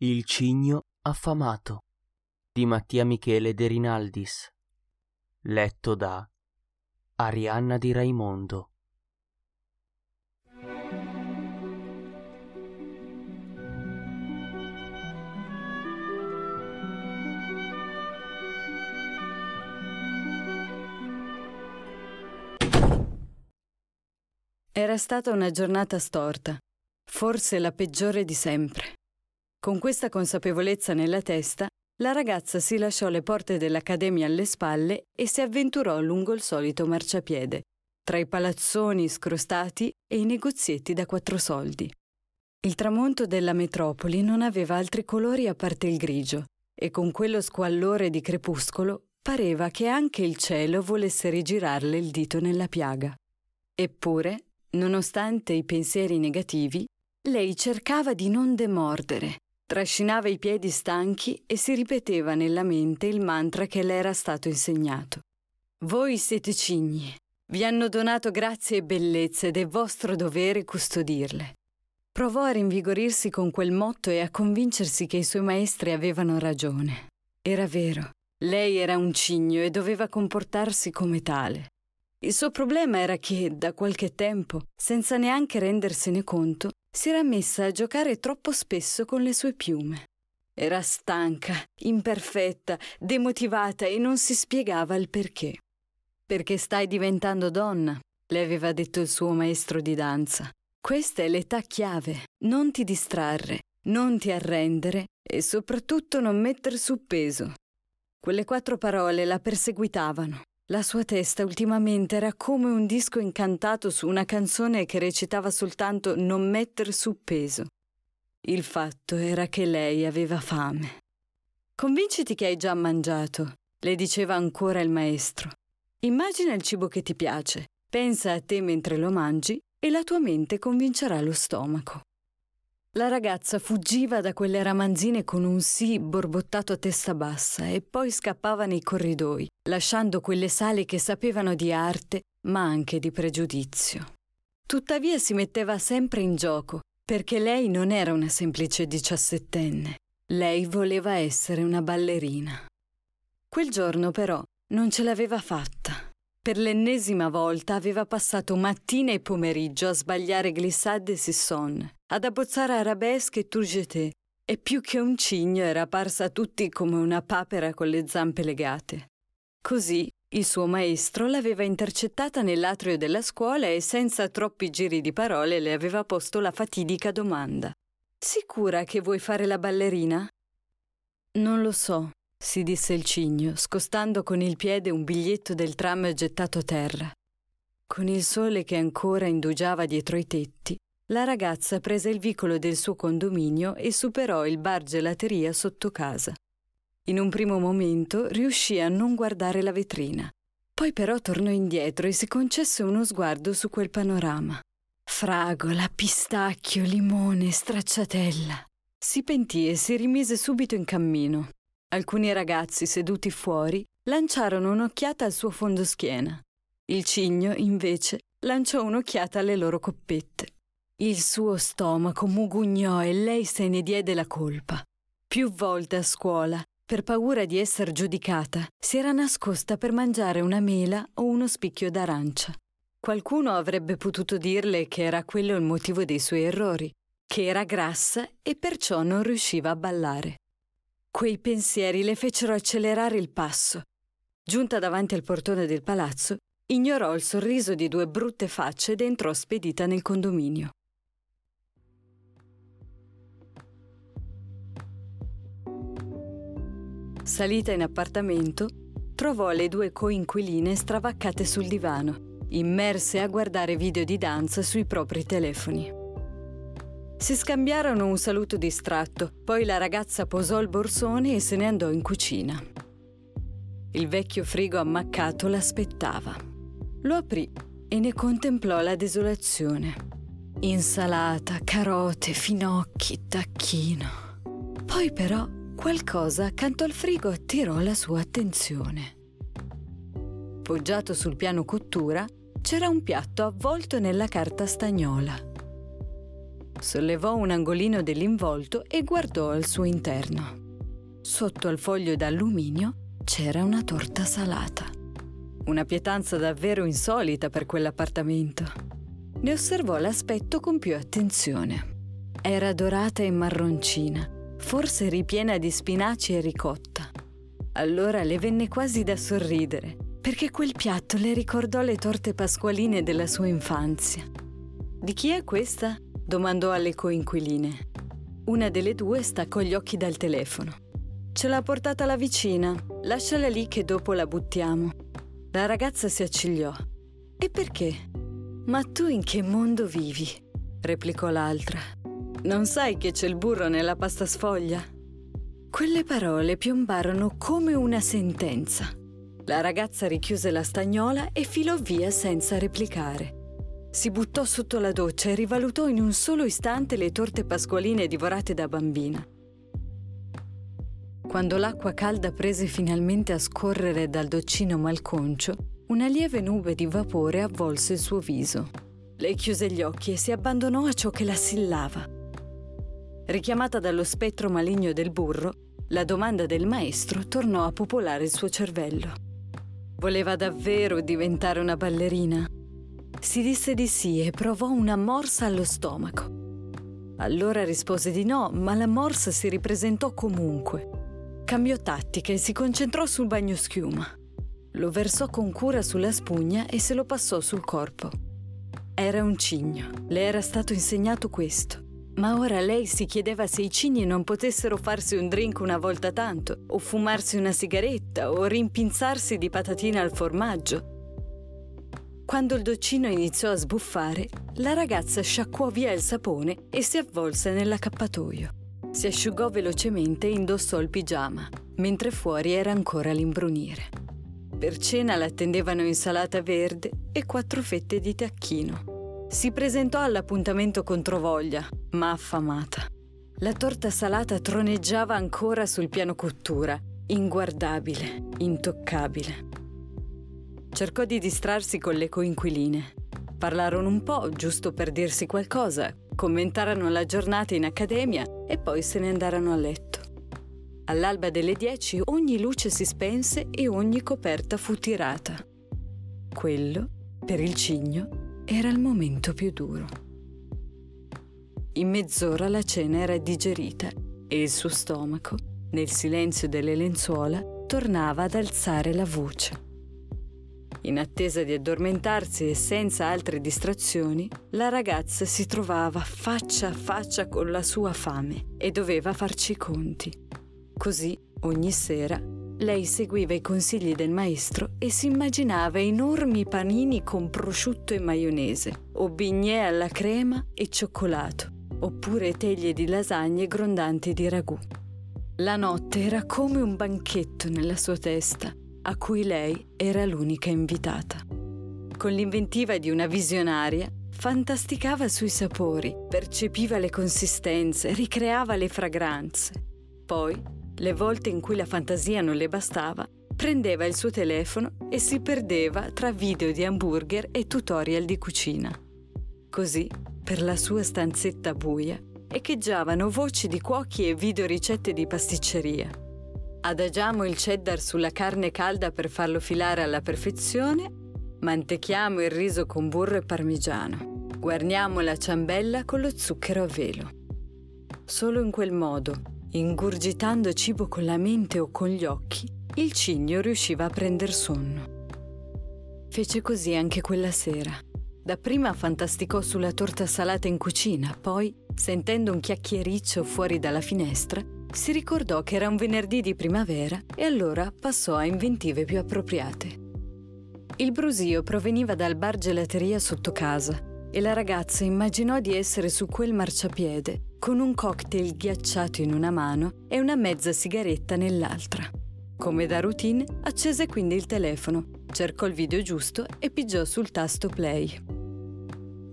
Il cigno affamato di Mattia Michele De Rinaldis. Letto da Arianna di Raimondo. Era stata una giornata storta, forse la peggiore di sempre. Con questa consapevolezza nella testa, la ragazza si lasciò le porte dell'accademia alle spalle e si avventurò lungo il solito marciapiede, tra i palazzoni scrostati e i negozietti da quattro soldi. Il tramonto della metropoli non aveva altri colori a parte il grigio, e con quello squallore di crepuscolo pareva che anche il cielo volesse rigirarle il dito nella piaga. Eppure, nonostante i pensieri negativi, lei cercava di non demordere, trascinava i piedi stanchi e si ripeteva nella mente il mantra che le era stato insegnato. Voi siete cigni, vi hanno donato grazie e bellezze ed è vostro dovere custodirle. Provò a rinvigorirsi con quel motto e a convincersi che i suoi maestri avevano ragione. Era vero, lei era un cigno e doveva comportarsi come tale. Il suo problema era che, da qualche tempo, senza neanche rendersene conto, si era messa a giocare troppo spesso con le sue piume. Era stanca, imperfetta, demotivata e non si spiegava il perché. Perché stai diventando donna, le aveva detto il suo maestro di danza. Questa è l'età chiave. Non ti distrarre, non ti arrendere e soprattutto non metter su peso. Quelle quattro parole la perseguitavano. La sua testa ultimamente era come un disco incantato su una canzone che recitava soltanto non metter su peso. Il fatto era che lei aveva fame. Convinciti che hai già mangiato, le diceva ancora il maestro. Immagina il cibo che ti piace, pensa a te mentre lo mangi e la tua mente convincerà lo stomaco. La ragazza fuggiva da quelle ramanzine con un sì borbottato a testa bassa e poi scappava nei corridoi, lasciando quelle sale che sapevano di arte, ma anche di pregiudizio. Tuttavia si metteva sempre in gioco, perché lei non era una semplice diciassettenne. Lei voleva essere una ballerina. Quel giorno però non ce l'aveva fatta. Per l'ennesima volta aveva passato mattina e pomeriggio a sbagliare glissade e sisson, ad abbozzare arabesche e tourgeté, e più che un cigno era apparsa a tutti come una papera con le zampe legate. Così il suo maestro l'aveva intercettata nell'atrio della scuola e senza troppi giri di parole le aveva posto la fatidica domanda. Sicura che vuoi fare la ballerina? Non lo so, si disse il cigno, scostando con il piede un biglietto del tram gettato a terra. Con il sole che ancora indugiava dietro i tetti, la ragazza prese il vicolo del suo condominio e superò il bar gelateria sotto casa. In un primo momento riuscì a non guardare la vetrina. Poi però tornò indietro e si concesse uno sguardo su quel panorama. Fragola, pistacchio, limone, stracciatella. Si pentì e si rimise subito in cammino. Alcuni ragazzi seduti fuori lanciarono un'occhiata al suo fondoschiena. Il cigno, invece, lanciò un'occhiata alle loro coppette. Il suo stomaco mugugnò e lei se ne diede la colpa. Più volte a scuola, per paura di essere giudicata, si era nascosta per mangiare una mela o uno spicchio d'arancia. Qualcuno avrebbe potuto dirle che era quello il motivo dei suoi errori, che era grassa e perciò non riusciva a ballare. Quei pensieri le fecero accelerare il passo. Giunta davanti al portone del palazzo, ignorò il sorriso di due brutte facce ed entrò spedita nel condominio. Salita in appartamento, trovò le due coinquiline stravaccate sul divano, immerse a guardare video di danza sui propri telefoni. Si scambiarono un saluto distratto, poi la ragazza posò il borsone e se ne andò in cucina. Il vecchio frigo ammaccato l'aspettava. Lo aprì e ne contemplò la desolazione. Insalata, carote, finocchi, tacchino. Poi però qualcosa accanto al frigo attirò la sua attenzione. Poggiato sul piano cottura c'era un piatto avvolto nella carta stagnola. sollevò un angolino dell'involto e guardò al suo interno. Sotto al foglio d'alluminio c'era una torta salata. Una pietanza davvero insolita per quell'appartamento. Ne osservò l'aspetto con più attenzione. Era dorata e marroncina, forse ripiena di spinaci e ricotta. Allora le venne quasi da sorridere, perché quel piatto le ricordò le torte pasqualine della sua infanzia. Di chi è questa? domandò alle coinquiline. Una delle due staccò gli occhi dal telefono. Ce l'ha portata la vicina, lasciala lì che dopo la buttiamo. La ragazza si accigliò. E perché? Ma tu in che mondo vivi? replicò l'altra. Non sai che c'è il burro nella pasta sfoglia? Quelle parole piombarono come una sentenza. La ragazza richiuse la stagnola e filò via senza replicare. Si buttò sotto la doccia e rivalutò in un solo istante le torte pasqualine divorate da bambina. Quando l'acqua calda prese finalmente a scorrere dal doccino malconcio, una lieve nube di vapore avvolse il suo viso. Lei chiuse gli occhi e si abbandonò a ciò che la assillava. Richiamata dallo spettro maligno del burro, la domanda del maestro tornò a popolare il suo cervello. Voleva davvero diventare una ballerina? Si disse di sì e provò una morsa allo stomaco. Allora rispose di no, ma la morsa si ripresentò comunque. Cambiò tattica e si concentrò sul bagno schiuma. Lo versò con cura sulla spugna e se lo passò sul corpo. Era un cigno, le era stato insegnato questo. Ma ora lei si chiedeva se i cigni non potessero farsi un drink una volta tanto, o fumarsi una sigaretta, o rimpinzarsi di patatine al formaggio, quando il doccino iniziò a sbuffare, la ragazza sciacquò via il sapone e si avvolse nell'accappatoio. Si asciugò velocemente e indossò il pigiama, mentre fuori era ancora l'imbrunire. Per cena l'attendevano insalata verde e quattro fette di tacchino. Si presentò all'appuntamento controvoglia, ma affamata. La torta salata troneggiava ancora sul piano cottura, inguardabile, intoccabile. Cercò di distrarsi con le coinquiline. Parlarono un po', giusto per dirsi qualcosa, commentarono la giornata in accademia e poi se ne andarono a letto. All'alba delle dieci ogni luce si spense e ogni coperta fu tirata. Quello, per il cigno, era il momento più duro. In mezz'ora la cena era digerita e il suo stomaco, nel silenzio delle lenzuola, tornava ad alzare la voce. In attesa di addormentarsi e senza altre distrazioni, la ragazza si trovava faccia a faccia con la sua fame e doveva farci i conti. Così, ogni sera, lei seguiva i consigli del maestro e si immaginava enormi panini con prosciutto e maionese, o bignè alla crema e cioccolato, oppure teglie di lasagne grondanti di ragù. La notte era come un banchetto nella sua testa a cui lei era l'unica invitata. Con l'inventiva di una visionaria, fantasticava sui sapori, percepiva le consistenze, ricreava le fragranze. Poi, le volte in cui la fantasia non le bastava, prendeva il suo telefono e si perdeva tra video di hamburger e tutorial di cucina. Così, per la sua stanzetta buia, echeggiavano voci di cuochi e video ricette di pasticceria. Adagiamo il cheddar sulla carne calda per farlo filare alla perfezione. Mantechiamo il riso con burro e parmigiano. Guarniamo la ciambella con lo zucchero a velo. Solo in quel modo, ingurgitando cibo con la mente o con gli occhi, il cigno riusciva a prender sonno. Fece così anche quella sera. Dapprima fantasticò sulla torta salata in cucina, poi, sentendo un chiacchiericcio fuori dalla finestra, si ricordò che era un venerdì di primavera e allora passò a inventive più appropriate. Il brusio proveniva dal bar gelateria sotto casa e la ragazza immaginò di essere su quel marciapiede con un cocktail ghiacciato in una mano e una mezza sigaretta nell'altra. Come da routine, accese quindi il telefono, cercò il video giusto e pigiò sul tasto play.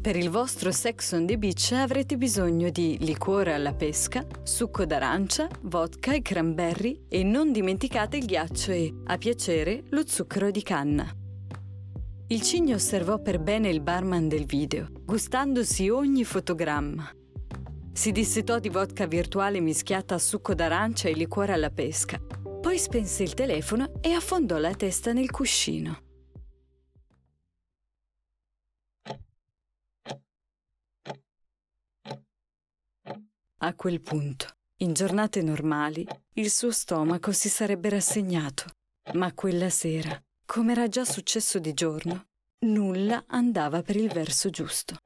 Per il vostro sex on the beach avrete bisogno di liquore alla pesca, succo d'arancia, vodka e cranberry e non dimenticate il ghiaccio e, a piacere, lo zucchero di canna. Il cigno osservò per bene il barman del video, gustandosi ogni fotogramma. Si dissetò di vodka virtuale mischiata a succo d'arancia e liquore alla pesca. Poi spense il telefono e affondò la testa nel cuscino. A quel punto, in giornate normali, il suo stomaco si sarebbe rassegnato, ma quella sera, come era già successo di giorno, nulla andava per il verso giusto.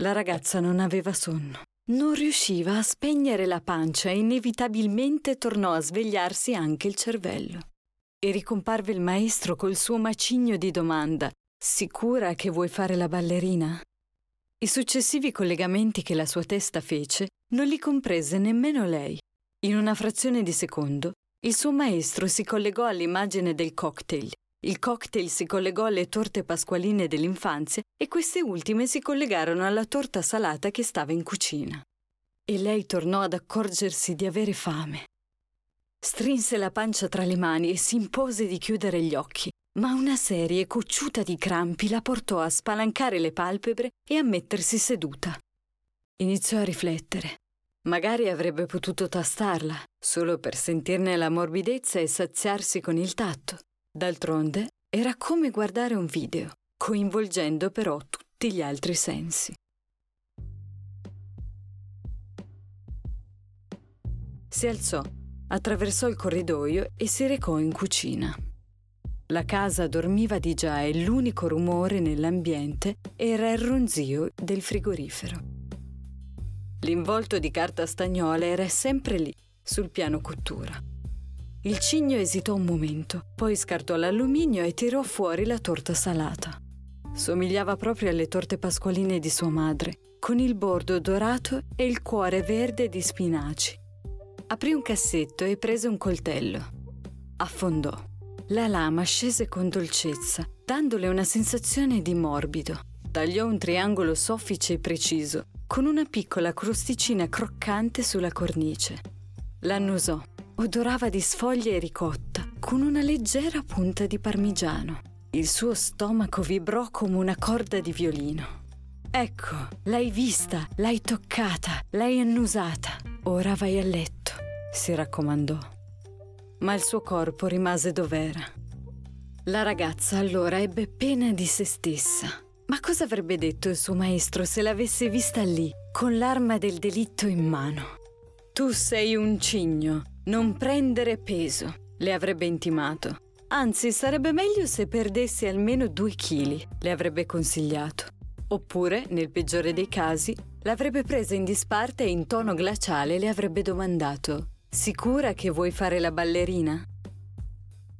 La ragazza non aveva sonno. Non riusciva a spegnere la pancia e inevitabilmente tornò a svegliarsi anche il cervello. E ricomparve il maestro col suo macigno di domanda. Sicura che vuoi fare la ballerina? I successivi collegamenti che la sua testa fece non li comprese nemmeno lei. In una frazione di secondo, il suo maestro si collegò all'immagine del cocktail. Il cocktail si collegò alle torte pasqualine dell'infanzia e queste ultime si collegarono alla torta salata che stava in cucina. E lei tornò ad accorgersi di avere fame. Strinse la pancia tra le mani e si impose di chiudere gli occhi, ma una serie cocciuta di crampi la portò a spalancare le palpebre e a mettersi seduta. Iniziò a riflettere. Magari avrebbe potuto tastarla, solo per sentirne la morbidezza e saziarsi con il tatto. D'altronde era come guardare un video, coinvolgendo però tutti gli altri sensi. Si alzò, attraversò il corridoio e si recò in cucina. La casa dormiva di già e l'unico rumore nell'ambiente era il ronzio del frigorifero. L'involto di carta stagnola era sempre lì, sul piano cottura. Il cigno esitò un momento, poi scartò l'alluminio e tirò fuori la torta salata. Somigliava proprio alle torte pasqualine di sua madre, con il bordo dorato e il cuore verde di spinaci. Aprì un cassetto e prese un coltello. Affondò. La lama scese con dolcezza, dandole una sensazione di morbido. Tagliò un triangolo soffice e preciso, con una piccola crosticina croccante sulla cornice. L'annusò. Odorava di sfoglie e ricotta, con una leggera punta di parmigiano. Il suo stomaco vibrò come una corda di violino. Ecco, l'hai vista, l'hai toccata, l'hai annusata. Ora vai a letto, si raccomandò ma il suo corpo rimase dov'era. La ragazza allora ebbe pena di se stessa. Ma cosa avrebbe detto il suo maestro se l'avesse vista lì, con l'arma del delitto in mano? Tu sei un cigno, non prendere peso, le avrebbe intimato. Anzi, sarebbe meglio se perdessi almeno due chili, le avrebbe consigliato. Oppure, nel peggiore dei casi, l'avrebbe presa in disparte e in tono glaciale le avrebbe domandato Sicura che vuoi fare la ballerina?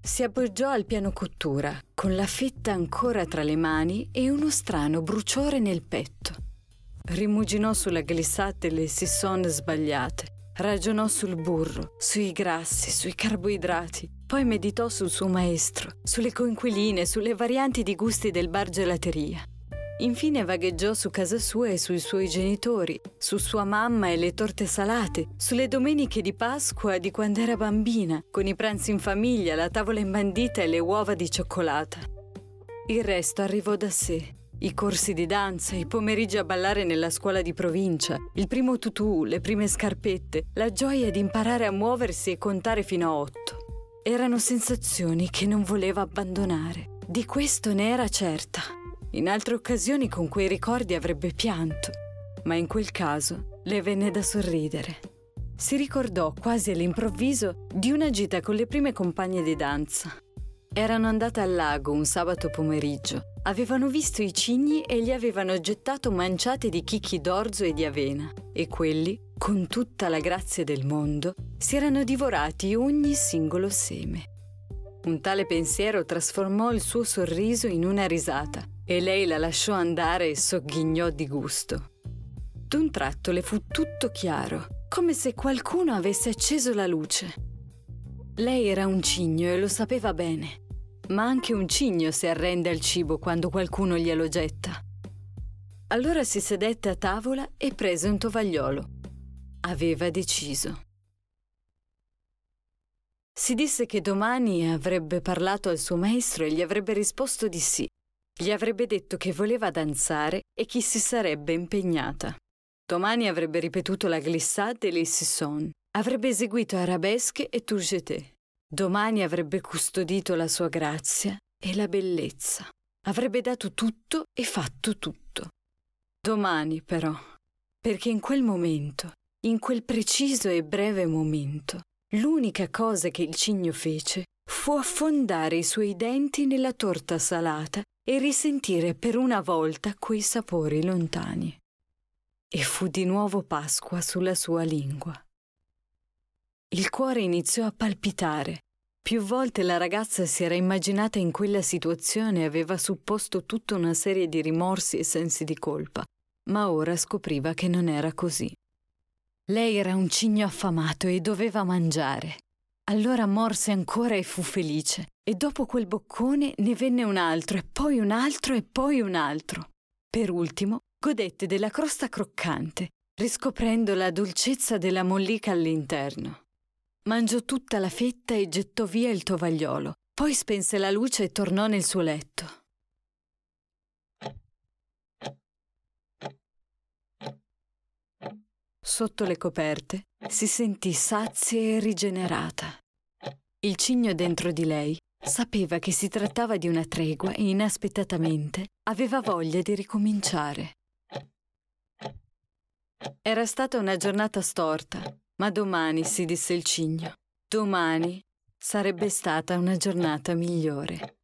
Si appoggiò al piano cottura, con la fetta ancora tra le mani e uno strano bruciore nel petto. Rimuginò sulla glissate le sisson sbagliate, ragionò sul burro, sui grassi, sui carboidrati, poi meditò sul suo maestro, sulle coinquiline, sulle varianti di gusti del bar gelateria. Infine vagheggiò su casa sua e sui suoi genitori, su sua mamma e le torte salate, sulle domeniche di Pasqua di quando era bambina, con i pranzi in famiglia, la tavola imbandita e le uova di cioccolata. Il resto arrivò da sé. I corsi di danza, i pomeriggi a ballare nella scuola di provincia, il primo tutù, le prime scarpette, la gioia di imparare a muoversi e contare fino a otto. Erano sensazioni che non voleva abbandonare. Di questo ne era certa. In altre occasioni con quei ricordi avrebbe pianto, ma in quel caso le venne da sorridere. Si ricordò quasi all'improvviso di una gita con le prime compagne di danza. Erano andate al lago un sabato pomeriggio, avevano visto i cigni e gli avevano gettato manciate di chicchi d'orzo e di avena, e quelli, con tutta la grazia del mondo, si erano divorati ogni singolo seme. Un tale pensiero trasformò il suo sorriso in una risata e lei la lasciò andare e sogghignò di gusto. D'un tratto le fu tutto chiaro, come se qualcuno avesse acceso la luce. Lei era un cigno e lo sapeva bene, ma anche un cigno si arrende al cibo quando qualcuno glielo getta. Allora si sedette a tavola e prese un tovagliolo. Aveva deciso. Si disse che domani avrebbe parlato al suo maestro e gli avrebbe risposto di sì. Gli avrebbe detto che voleva danzare e chi si sarebbe impegnata. Domani avrebbe ripetuto la glissade e les sissons. Avrebbe eseguito arabesche e tourgeté. Domani avrebbe custodito la sua grazia e la bellezza. Avrebbe dato tutto e fatto tutto. Domani, però, perché in quel momento, in quel preciso e breve momento, l'unica cosa che il cigno fece fu affondare i suoi denti nella torta salata e risentire per una volta quei sapori lontani. E fu di nuovo Pasqua sulla sua lingua. Il cuore iniziò a palpitare. Più volte la ragazza si era immaginata in quella situazione e aveva supposto tutta una serie di rimorsi e sensi di colpa, ma ora scopriva che non era così. Lei era un cigno affamato e doveva mangiare. Allora morse ancora e fu felice, e dopo quel boccone ne venne un altro, e poi un altro, e poi un altro. Per ultimo, godette della crosta croccante, riscoprendo la dolcezza della mollica all'interno. Mangiò tutta la fetta e gettò via il tovagliolo, poi spense la luce e tornò nel suo letto. Sotto le coperte si sentì sazia e rigenerata. Il cigno dentro di lei sapeva che si trattava di una tregua e inaspettatamente aveva voglia di ricominciare. Era stata una giornata storta, ma domani, si disse il cigno, domani sarebbe stata una giornata migliore.